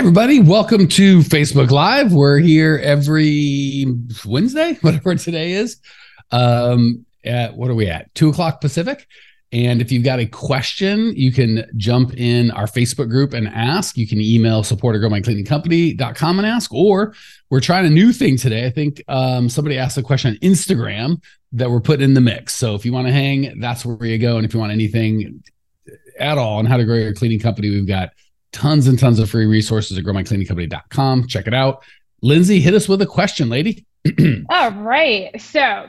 Everybody, welcome to Facebook Live. We're here every Wednesday, whatever today is. Um, at what are we at? Two o'clock Pacific. And if you've got a question, you can jump in our Facebook group and ask. You can email support at growmycleaningcompany.com and ask, or we're trying a new thing today. I think um, somebody asked a question on Instagram that we're putting in the mix. So if you want to hang, that's where you go. And if you want anything at all on how to grow your cleaning company, we've got tons and tons of free resources at growmycleaningcompany.com. Check it out. Lindsay, hit us with a question, lady. All right. So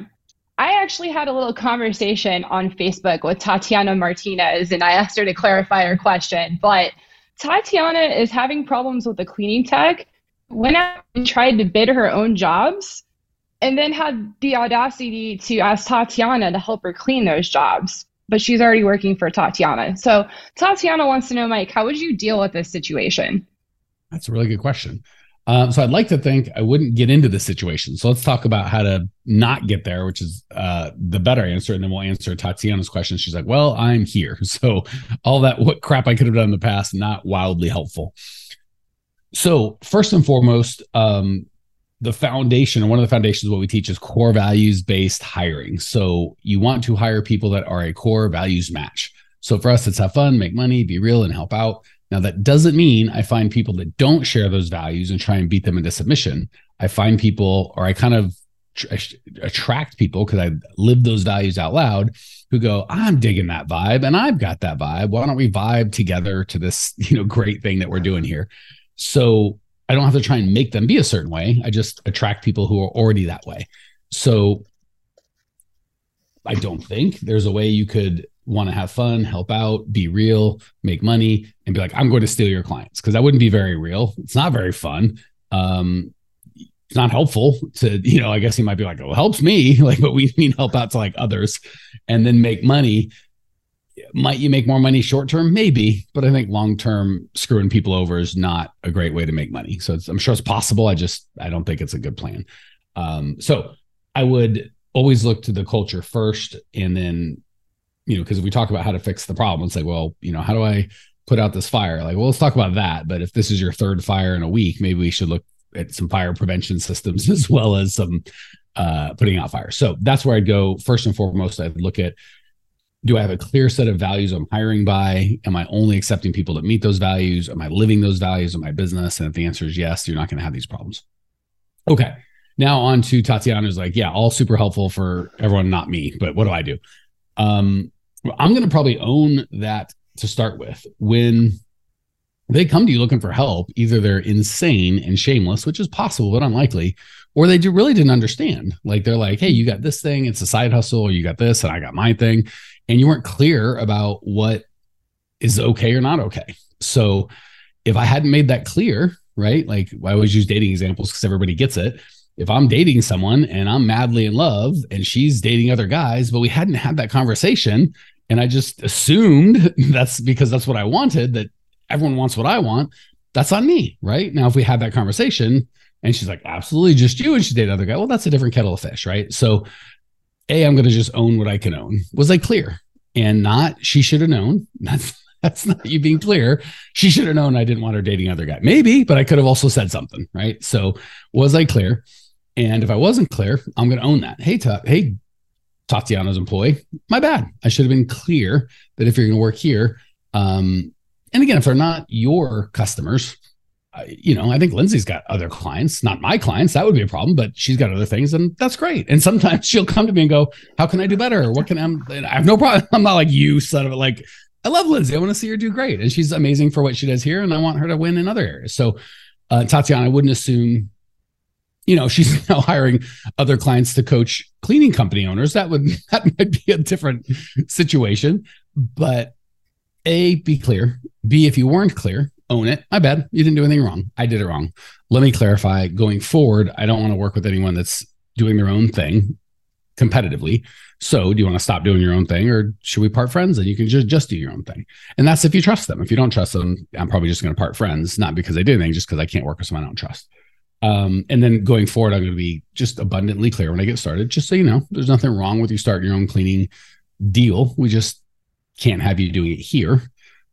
I actually had a little conversation on Facebook with Tatiana Martinez, and I asked her to clarify her question. But Tatiana is having problems with the cleaning tech, went out and tried to bid her own jobs, and then had the audacity to ask Tatiana to help her clean those jobs but she's already working for Tatiana. So Tatiana wants to know, Mike, how would you deal with this situation? That's a really good question. Um, so I'd like to think I wouldn't get into this situation. So let's talk about how to not get there, which is uh, the better answer, and then we'll answer Tatiana's question. She's like, "Well, I'm here, so all that what crap I could have done in the past not wildly helpful." So first and foremost, um, the foundation, one of the foundations what we teach is core values based hiring. So you want to hire people that are a core values match. So for us, it's have fun, make money, be real, and help out. Now, that doesn't mean I find people that don't share those values and try and beat them into submission. I find people, or I kind of tr- attract people because I live those values out loud who go, I'm digging that vibe and I've got that vibe. Why don't we vibe together to this, you know, great thing that we're doing here? So I don't have to try and make them be a certain way. I just attract people who are already that way. So I don't think there's a way you could want to have fun, help out, be real, make money, and be like, I'm going to steal your clients because that wouldn't be very real. It's not very fun. Um, it's not helpful to, you know, I guess he might be like, oh, helps me. Like, but we mean help out to like others and then make money might you make more money short term? Maybe, but I think long term, screwing people over is not a great way to make money. So I'm sure it's possible. I just I don't think it's a good plan. Um, so I would always look to the culture first, and then you know because if we talk about how to fix the problem, it's like, well, you know, how do I put out this fire? Like, well, let's talk about that. But if this is your third fire in a week, maybe we should look at some fire prevention systems as well as some uh, putting out fires. So that's where I'd go first and foremost. I'd look at do I have a clear set of values I'm hiring by? Am I only accepting people that meet those values? Am I living those values in my business? And if the answer is yes, you're not going to have these problems. Okay. Now on to Tatiana's like, yeah, all super helpful for everyone, not me. But what do I do? Um, I'm going to probably own that to start with. When they come to you looking for help, either they're insane and shameless, which is possible but unlikely, or they do really didn't understand. Like they're like, hey, you got this thing, it's a side hustle, or you got this, and I got my thing and you weren't clear about what is okay or not okay. So if I hadn't made that clear, right? Like I always use dating examples because everybody gets it. If I'm dating someone and I'm madly in love and she's dating other guys, but we hadn't had that conversation, and I just assumed that's because that's what I wanted, that everyone wants what I want, that's on me, right? Now, if we had that conversation and she's like, absolutely just you, and she dated other guy, well, that's a different kettle of fish, right? So a, I'm going to just own what I can own. Was I clear? And not, she should have known. That's that's not you being clear. She should have known I didn't want her dating other guy. Maybe, but I could have also said something, right? So was I clear? And if I wasn't clear, I'm going to own that. Hey, Ta- hey, Tatiana's employee, my bad. I should have been clear that if you're going to work here, um, and again, if they're not your customers, you know, I think Lindsay's got other clients, not my clients. That would be a problem, but she's got other things, and that's great. And sometimes she'll come to me and go, "How can I do better? What can I?" I have no problem. I'm not like you, son of it. Like I love Lindsay. I want to see her do great, and she's amazing for what she does here, and I want her to win in other areas. So, uh, Tatiana, I wouldn't assume, you know, she's now hiring other clients to coach cleaning company owners. That would that might be a different situation. But a, be clear. B, if you weren't clear, own it. My bad. You didn't do anything wrong. I did it wrong. Let me clarify going forward. I don't want to work with anyone that's doing their own thing competitively. So, do you want to stop doing your own thing or should we part friends and you can just just do your own thing? And that's if you trust them. If you don't trust them, I'm probably just going to part friends, not because they did anything, just because I can't work with someone I don't trust. Um, and then going forward, I'm going to be just abundantly clear when I get started, just so you know, there's nothing wrong with you starting your own cleaning deal. We just can't have you doing it here.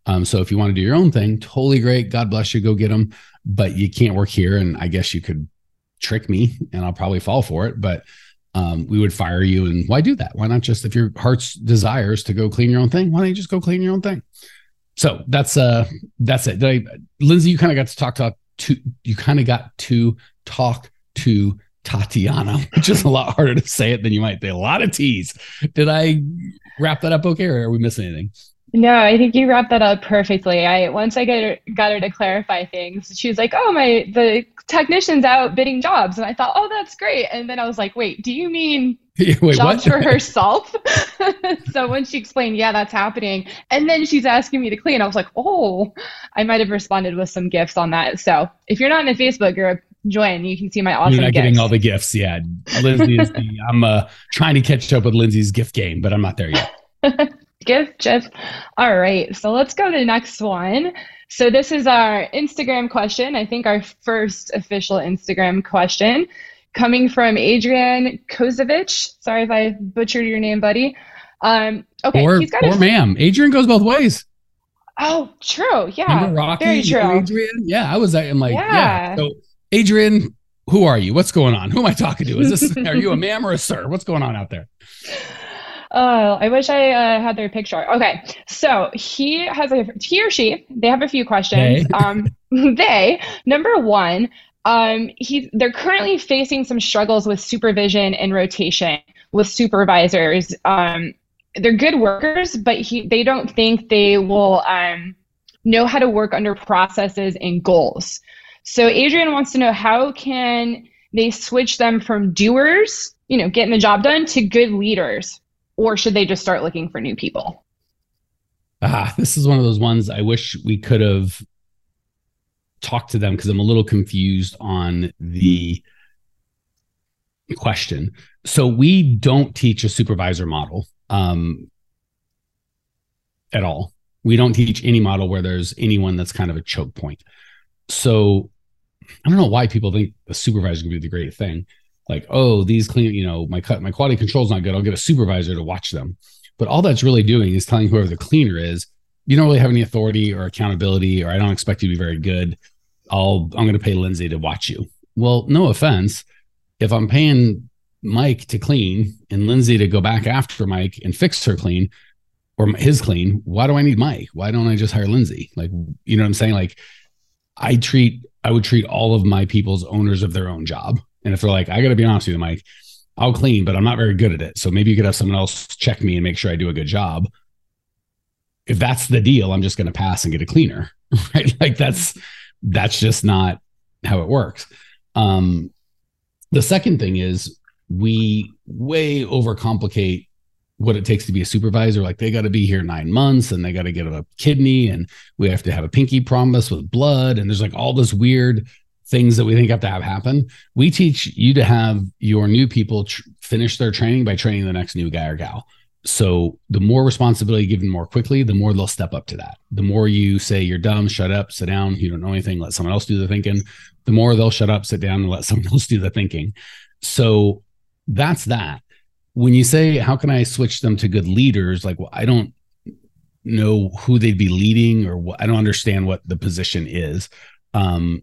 Um, so if you want to do your own thing, totally great. God bless you. Go get them. But you can't work here. And I guess you could trick me and I'll probably fall for it. But um, we would fire you. And why do that? Why not just if your heart's desires to go clean your own thing? Why don't you just go clean your own thing? So that's uh that's it. I, Lindsay, you kind of got to talk to, to you kind of got to talk to Tatiana, which is a lot harder to say it than you might think. A lot of T's. Did I wrap that up okay, or are we missing anything? No, I think you wrapped that up perfectly. I once I got her, got her to clarify things, she was like, "Oh, my the technician's out bidding jobs," and I thought, "Oh, that's great." And then I was like, "Wait, do you mean wait, jobs what? for herself?" so when she explained, "Yeah, that's happening," and then she's asking me to clean, I was like, "Oh," I might have responded with some GIFs on that. So if you're not in a Facebook group, join. You can see my awesome. You're not GIFs. getting all the GIFs. Yeah, Lindsay is the. I'm uh, trying to catch up with Lindsay's GIF game, but I'm not there yet. gift, Jeff. All right, so let's go to the next one. So this is our Instagram question. I think our first official Instagram question coming from Adrian Kozovich. Sorry if I butchered your name, buddy. Um, okay, or, he's got or a, ma'am. Adrian goes both ways. Oh, true. Yeah, Remember Rocky, very true. Adrian. Yeah, I was. I'm like, yeah. yeah. So, Adrian, who are you? What's going on? Who am I talking to? Is this? are you a ma'am or a sir? What's going on out there? Oh, I wish I uh, had their picture. Okay, so he has a he or she. They have a few questions. They. um, they number one, um, he they're currently facing some struggles with supervision and rotation with supervisors. Um, they're good workers, but he they don't think they will um, know how to work under processes and goals. So Adrian wants to know how can they switch them from doers, you know, getting the job done, to good leaders or should they just start looking for new people? Ah, this is one of those ones I wish we could have talked to them because I'm a little confused on the question. So we don't teach a supervisor model um, at all. We don't teach any model where there's anyone that's kind of a choke point. So I don't know why people think a supervisor can be the great thing like, oh, these clean, you know, my cut, my quality control's not good. I'll get a supervisor to watch them. But all that's really doing is telling whoever the cleaner is, you don't really have any authority or accountability, or I don't expect you to be very good. I'll I'm going to pay Lindsay to watch you. Well, no offense, if I'm paying Mike to clean and Lindsay to go back after Mike and fix her clean or his clean, why do I need Mike? Why don't I just hire Lindsay? Like, you know what I'm saying? Like, I treat I would treat all of my people's owners of their own job. And if they're like, I got to be honest with you, Mike, I'll clean, but I'm not very good at it. So maybe you could have someone else check me and make sure I do a good job. If that's the deal, I'm just going to pass and get a cleaner, right? Like that's that's just not how it works. Um, the second thing is we way overcomplicate what it takes to be a supervisor. Like they got to be here nine months and they got to get a kidney and we have to have a pinky promise with blood. And there's like all this weird things that we think have to have happen. We teach you to have your new people tr- finish their training by training the next new guy or gal. So the more responsibility given more quickly, the more they'll step up to that. The more you say you're dumb, shut up, sit down, you don't know anything, let someone else do the thinking, the more they'll shut up, sit down, and let someone else do the thinking. So that's that. When you say, how can I switch them to good leaders? Like, well, I don't know who they'd be leading or what, I don't understand what the position is. Um,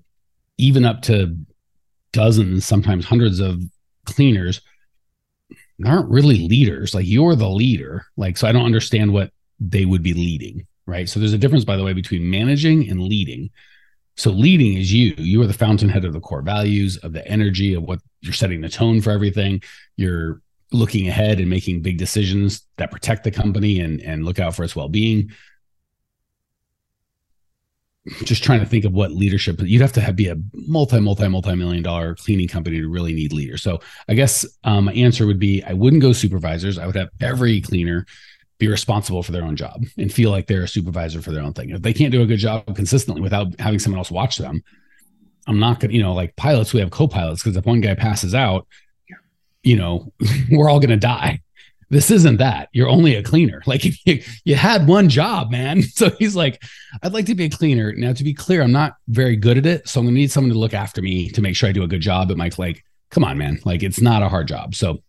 even up to dozens, sometimes hundreds of cleaners aren't really leaders. Like you're the leader. Like, so I don't understand what they would be leading. Right. So there's a difference, by the way, between managing and leading. So leading is you. You are the fountainhead of the core values, of the energy, of what you're setting the tone for everything. You're looking ahead and making big decisions that protect the company and, and look out for its well-being just trying to think of what leadership you'd have to have be a multi multi multi million dollar cleaning company to really need leaders. So i guess um, my answer would be i wouldn't go supervisors. I would have every cleaner be responsible for their own job and feel like they're a supervisor for their own thing. If they can't do a good job consistently without having someone else watch them i'm not gonna you know like pilots we have co-pilots because if one guy passes out you know, we're all to die. This isn't that. You're only a cleaner. Like you, you had one job, man. So he's like, I'd like to be a cleaner. Now, to be clear, I'm not very good at it. So I'm to need someone to look after me to make sure I do a good job. But Mike's like, come on, man. Like it's not a hard job. So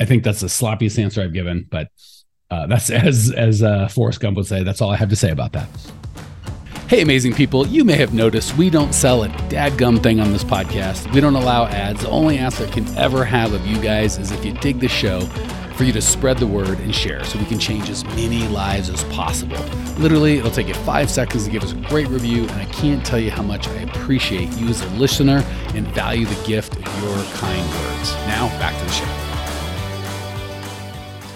I think that's the sloppiest answer I've given. But uh, that's as, as uh, Forrest Gump would say, that's all I have to say about that. Hey, amazing people, you may have noticed we don't sell a dadgum thing on this podcast. We don't allow ads. The only ask I can ever have of you guys is if you dig the show, for you to spread the word and share so we can change as many lives as possible. Literally, it'll take you five seconds to give us a great review, and I can't tell you how much I appreciate you as a listener and value the gift of your kind words. Now, back to the show.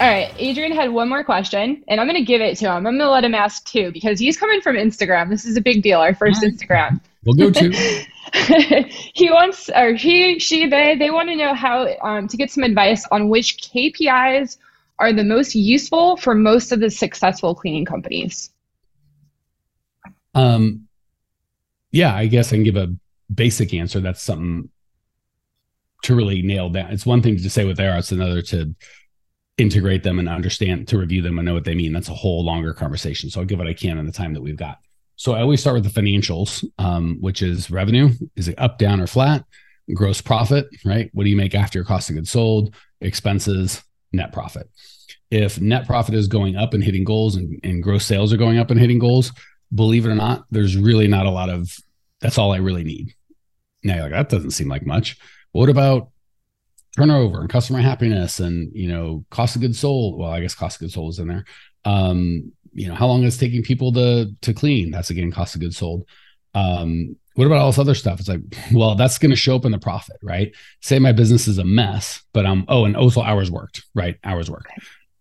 All right, Adrian had one more question, and I'm going to give it to him. I'm going to let him ask two because he's coming from Instagram. This is a big deal. Our first Instagram. We'll go to. he wants, or he, she, they, they want to know how um, to get some advice on which KPIs are the most useful for most of the successful cleaning companies. Um, yeah, I guess I can give a basic answer. That's something to really nail down. It's one thing to say what they are; it's another to integrate them and understand to review them and know what they mean. That's a whole longer conversation. So I'll give what I can in the time that we've got. So I always start with the financials, um, which is revenue. Is it up, down, or flat? Gross profit, right? What do you make after your cost of goods sold? Expenses, net profit. If net profit is going up and hitting goals and, and gross sales are going up and hitting goals, believe it or not, there's really not a lot of that's all I really need. Now you're like, that doesn't seem like much. What about turnover and customer happiness and you know cost of goods sold well i guess cost of goods sold is in there. Um you know how long is taking people to to clean? That's again cost of goods sold um what about all this other stuff? It's like well that's going to show up in the profit right? Say my business is a mess but i'm oh and also hours worked right? Hours worked.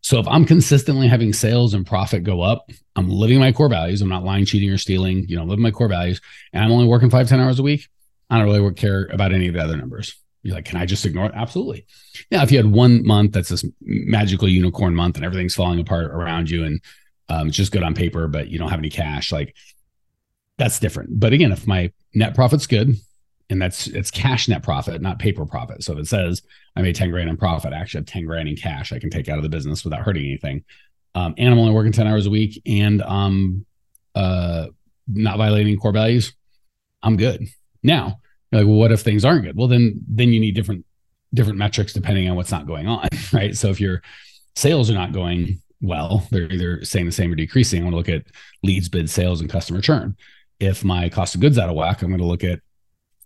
So if i'm consistently having sales and profit go up i'm living my core values. I'm not lying cheating or stealing you know living my core values and i'm only working five ten hours a week i don't really care about any of the other numbers you're like, can I just ignore it? Absolutely. Now, if you had one month that's this magical unicorn month and everything's falling apart around you and um, it's just good on paper, but you don't have any cash, like that's different. But again, if my net profit's good and that's it's cash net profit, not paper profit. So if it says I made 10 grand in profit, I actually have 10 grand in cash I can take out of the business without hurting anything. Um, and I'm only working 10 hours a week and um uh not violating core values, I'm good. Now, you're like, well, what if things aren't good? Well, then then you need different different metrics depending on what's not going on, right? So if your sales are not going well, they're either staying the same or decreasing. I want to look at leads, bid, sales, and customer churn. If my cost of goods out of whack, I'm going to look at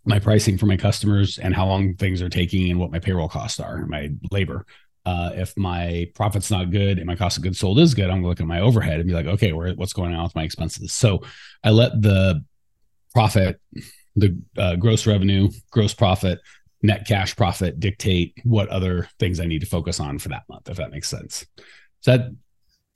my pricing for my customers and how long things are taking and what my payroll costs are, my labor. Uh, if my profit's not good and my cost of goods sold is good, I'm going to look at my overhead and be like, okay, where, what's going on with my expenses? So I let the profit the uh, gross revenue, gross profit, net cash profit dictate what other things I need to focus on for that month, if that makes sense. So that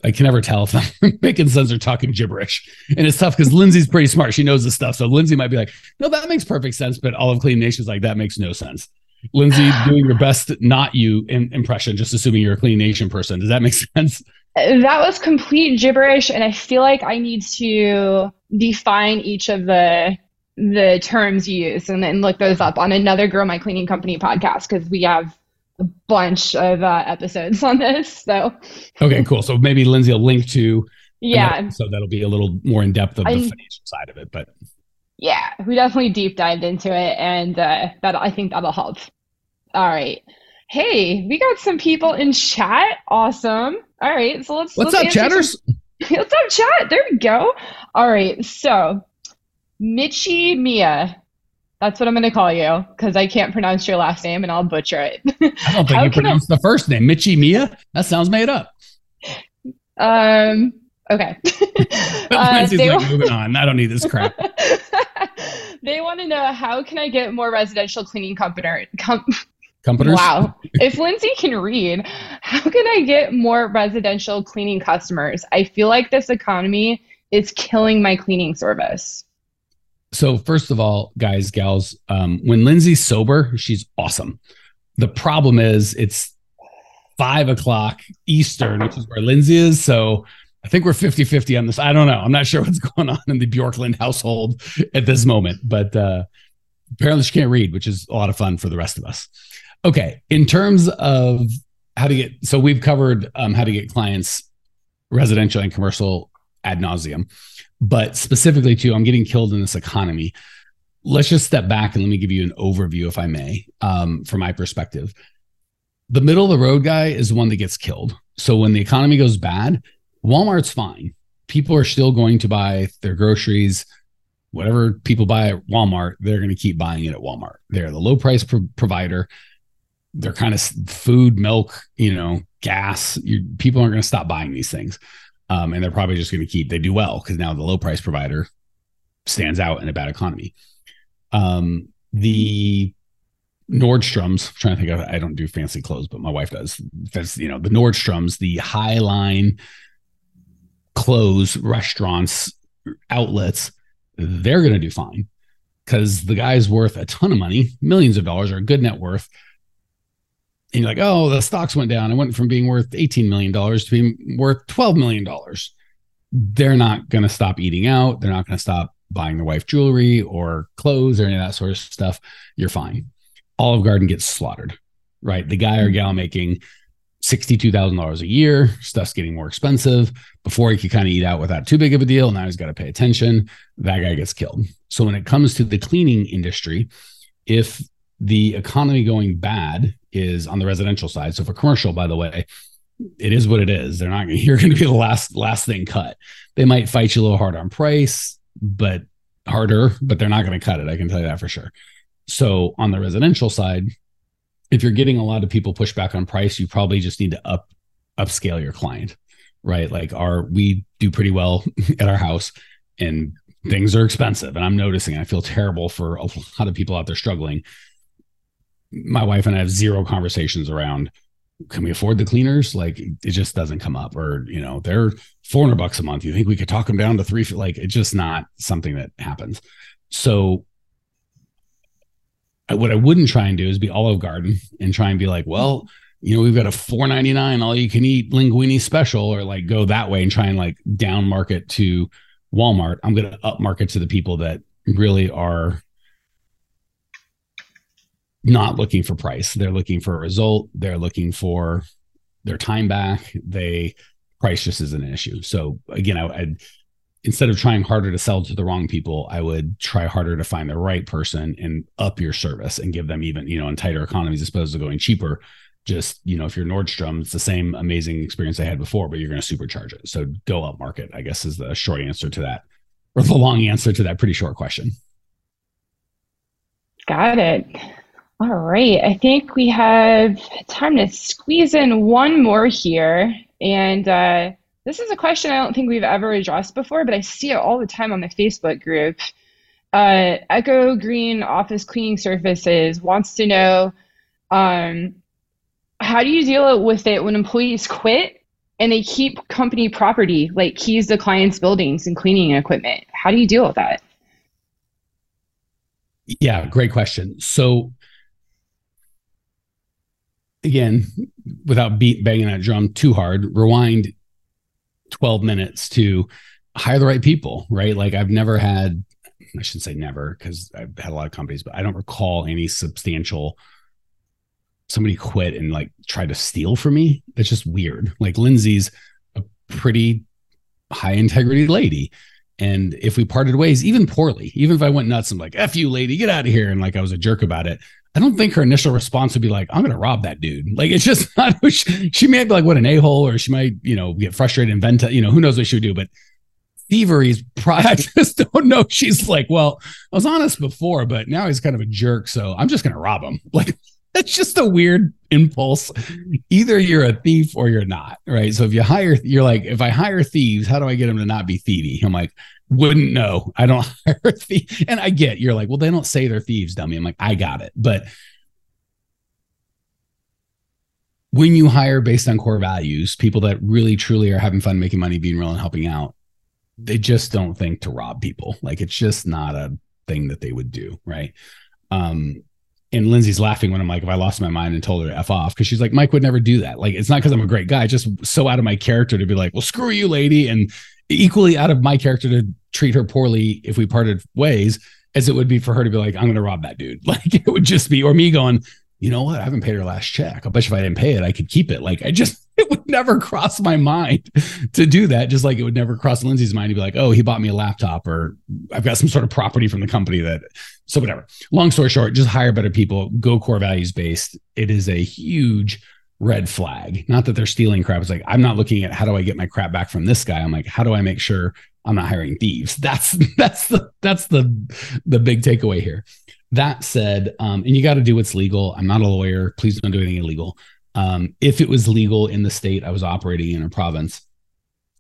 I can never tell if I'm making sense or talking gibberish. And it's tough because Lindsay's pretty smart. She knows this stuff. So Lindsay might be like, no, that makes perfect sense. But all of Clean Nation's like, that makes no sense. Lindsay doing your best not you in, impression, just assuming you're a Clean Nation person. Does that make sense? That was complete gibberish. And I feel like I need to define each of the the terms used and then look those up on another Grow My Cleaning Company podcast because we have a bunch of uh, episodes on this. So okay, cool. So maybe Lindsay will link to yeah. So that'll be a little more in depth of the financial side of it, but yeah, we definitely deep dived into it, and uh, that I think that'll help. All right. Hey, we got some people in chat. Awesome. All right, so let's. What's let's up, chatters? Some... What's up, chat? There we go. All right, so Michi Mia. That's what I'm going to call you because I can't pronounce your last name and I'll butcher it. I don't think you pronounced I... the first name, Michi Mia. That sounds made up. Um. Okay. uh, they like, moving on. I don't need this crap. they want to know how can I get more residential cleaning company com- companies? Wow. if Lindsay can read, how can I get more residential cleaning customers? I feel like this economy is killing my cleaning service. So first of all, guys, gals, um, when Lindsay's sober, she's awesome. The problem is it's five o'clock Eastern, which is where Lindsay is. So I think we're 50 50 on this. I don't know. I'm not sure what's going on in the Bjorklund household at this moment, but uh, apparently she can't read, which is a lot of fun for the rest of us. Okay. In terms of how to get, so we've covered um, how to get clients residential and commercial ad nauseum, but specifically to I'm getting killed in this economy. Let's just step back and let me give you an overview, if I may, um, from my perspective. The middle of the road guy is the one that gets killed. So when the economy goes bad, Walmart's fine. People are still going to buy their groceries, whatever people buy at Walmart, they're going to keep buying it at Walmart. They're the low price pro- provider. They're kind of food, milk, you know, gas. You, people aren't going to stop buying these things. Um, and they're probably just going to keep, they do well because now the low price provider stands out in a bad economy. Um, the Nordstrom's I'm trying to think of, I don't do fancy clothes, but my wife does. That's, you know, the Nordstrom's, the high line clothes, restaurants, outlets, they're going to do fine because the guy's worth a ton of money, millions of dollars, or a good net worth. And you're like, oh, the stocks went down. It went from being worth $18 million to being worth $12 million. They're not going to stop eating out. They're not going to stop buying their wife jewelry or clothes or any of that sort of stuff. You're fine. Olive Garden gets slaughtered, right? The guy or mm-hmm. gal making $62,000 a year. Stuff's getting more expensive. Before he could kind of eat out without too big of a deal. Now he's got to pay attention. That guy gets killed. So when it comes to the cleaning industry, if the economy going bad is on the residential side, so for commercial, by the way, it is what it is. They're not you're going to be the last last thing cut. They might fight you a little hard on price, but harder, but they're not going to cut it. I can tell you that for sure. So on the residential side, if you're getting a lot of people push back on price, you probably just need to up upscale your client, right? Like our we do pretty well at our house and things are expensive. And I'm noticing I feel terrible for a lot of people out there struggling. My wife and I have zero conversations around can we afford the cleaners? Like it just doesn't come up, or you know, they're 400 bucks a month. You think we could talk them down to three? Like it's just not something that happens. So what I wouldn't try and do is be Olive Garden and try and be like, well, you know, we've got a 4.99 all you can eat linguine special, or like go that way and try and like down market to Walmart. I'm going to up market to the people that really are not looking for price. They're looking for a result. They're looking for their time back. They price just isn't an issue. So again, I, I'd instead of trying harder to sell to the wrong people, I would try harder to find the right person and up your service and give them even, you know, in tighter economies as opposed to going cheaper. Just, you know, if you're Nordstrom, it's the same amazing experience I had before, but you're going to supercharge it. So go up market, I guess is the short answer to that, or the long answer to that pretty short question. Got it. All right. I think we have time to squeeze in one more here. And uh, this is a question I don't think we've ever addressed before, but I see it all the time on the Facebook group. Uh, Echo Green Office Cleaning Services wants to know um, how do you deal with it when employees quit and they keep company property, like keys to clients' buildings and cleaning equipment? How do you deal with that? Yeah, great question. So, again, without beat banging that drum too hard, rewind 12 minutes to hire the right people, right? Like I've never had, I shouldn't say never because I've had a lot of companies, but I don't recall any substantial somebody quit and like tried to steal from me. That's just weird. Like Lindsay's a pretty high integrity lady. And if we parted ways, even poorly, even if I went nuts, I'm like, F you, lady, get out of here. And like I was a jerk about it. I don't think her initial response would be like, I'm going to rob that dude. Like, it's just not, she, she may be like, what an a hole, or she might, you know, get frustrated and vent, you know, who knows what she would do. But thievery's I just don't know. She's like, well, I was honest before, but now he's kind of a jerk. So I'm just going to rob him. Like, that's just a weird impulse. Either you're a thief or you're not. Right. So if you hire, you're like, if I hire thieves, how do I get them to not be thievy? I'm like, wouldn't know. I don't hire thieves. And I get you're like, well, they don't say they're thieves, dummy. I'm like, I got it. But when you hire based on core values, people that really truly are having fun making money, being real and helping out, they just don't think to rob people. Like it's just not a thing that they would do. Right. Um, and Lindsay's laughing when I'm like, if I lost my mind and told her to F off, because she's like, Mike would never do that. Like, it's not because I'm a great guy, just so out of my character to be like, well, screw you, lady. And equally out of my character to treat her poorly if we parted ways as it would be for her to be like, I'm going to rob that dude. Like it would just be, or me going, you know what? I haven't paid her last check. I bet if I didn't pay it, I could keep it. Like I just, it would never cross my mind to do that. Just like it would never cross Lindsay's mind to be like, oh, he bought me a laptop or I've got some sort of property from the company that, so whatever. Long story short, just hire better people, go core values based. It is a huge red flag. Not that they're stealing crap. It's like, I'm not looking at how do I get my crap back from this guy. I'm like, how do I make sure I'm not hiring thieves? That's, that's the, that's the, the big takeaway here. That said, um, and you got to do what's legal. I'm not a lawyer. Please don't do anything illegal. Um, if it was legal in the state I was operating in a province,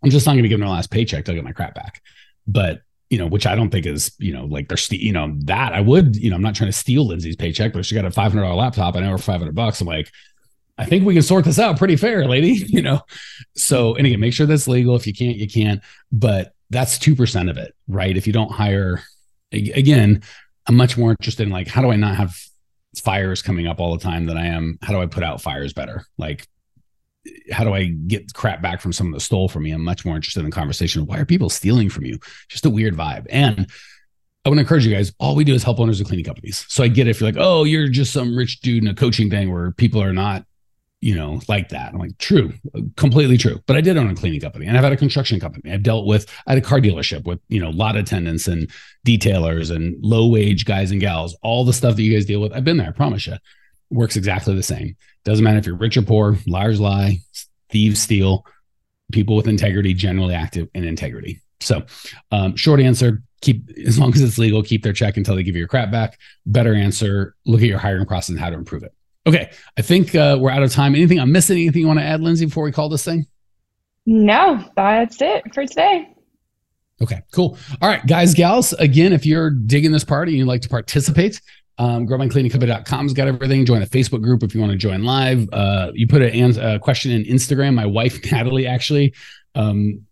I'm just not going to give them last paycheck to get my crap back. But you know, which I don't think is, you know, like they're, st- you know, that I would, you know, I'm not trying to steal Lindsay's paycheck, but she got a $500 laptop and over 500 bucks. I'm like, I think we can sort this out pretty fair, lady, you know? So, and again, make sure that's legal. If you can't, you can't, but that's 2% of it, right? If you don't hire, again, I'm much more interested in like, how do I not have fires coming up all the time than I am? How do I put out fires better? Like, how do I get crap back from someone that stole from me? I'm much more interested in the conversation. Why are people stealing from you? Just a weird vibe. And I want to encourage you guys. All we do is help owners of cleaning companies. So I get it if you're like, oh, you're just some rich dude in a coaching thing where people are not you know, like that. I'm like, true, completely true. But I did own a cleaning company and I've had a construction company. I've dealt with, I had a car dealership with, you know, lot attendants and detailers and low wage guys and gals, all the stuff that you guys deal with. I've been there, I promise you. Works exactly the same. Doesn't matter if you're rich or poor, liars lie, thieves steal, people with integrity generally active in integrity. So, um, short answer, keep as long as it's legal, keep their check until they give you your crap back. Better answer, look at your hiring process and how to improve it. Okay, I think uh, we're out of time. Anything I'm missing? Anything you want to add, Lindsay, before we call this thing? No, that's it for today. Okay, cool. All right, guys, gals, again, if you're digging this party and you'd like to participate, um, growmycleaningcompany.com's got everything. Join the Facebook group if you want to join live. Uh, you put a, a, question in Instagram. My wife, Natalie, actually um,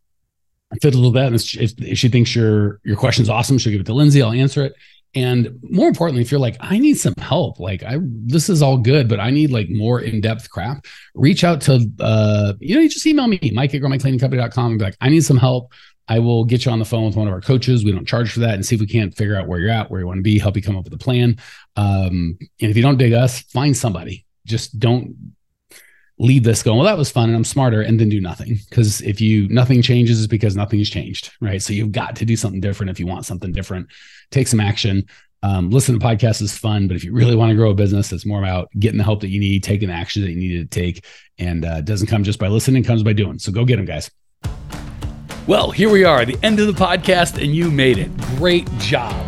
fiddled with that. And if, if she thinks your your question's awesome, she'll give it to Lindsay. I'll answer it. And more importantly, if you're like, I need some help, like I this is all good, but I need like more in-depth crap, reach out to uh, you know, you just email me, Mike at growmycleaningcompany.com and be like, I need some help. I will get you on the phone with one of our coaches. We don't charge for that and see if we can't figure out where you're at, where you want to be, help you come up with a plan. Um, and if you don't dig us, find somebody. Just don't leave this going, well, that was fun and I'm smarter, and then do nothing. Because if you nothing changes, is because nothing's changed, right? So you've got to do something different if you want something different. Take some action. Um, listen to podcasts is fun, but if you really want to grow a business, it's more about getting the help that you need, taking the action that you need to take, and uh, doesn't come just by listening, comes by doing. So go get them, guys. Well, here we are, the end of the podcast, and you made it. Great job.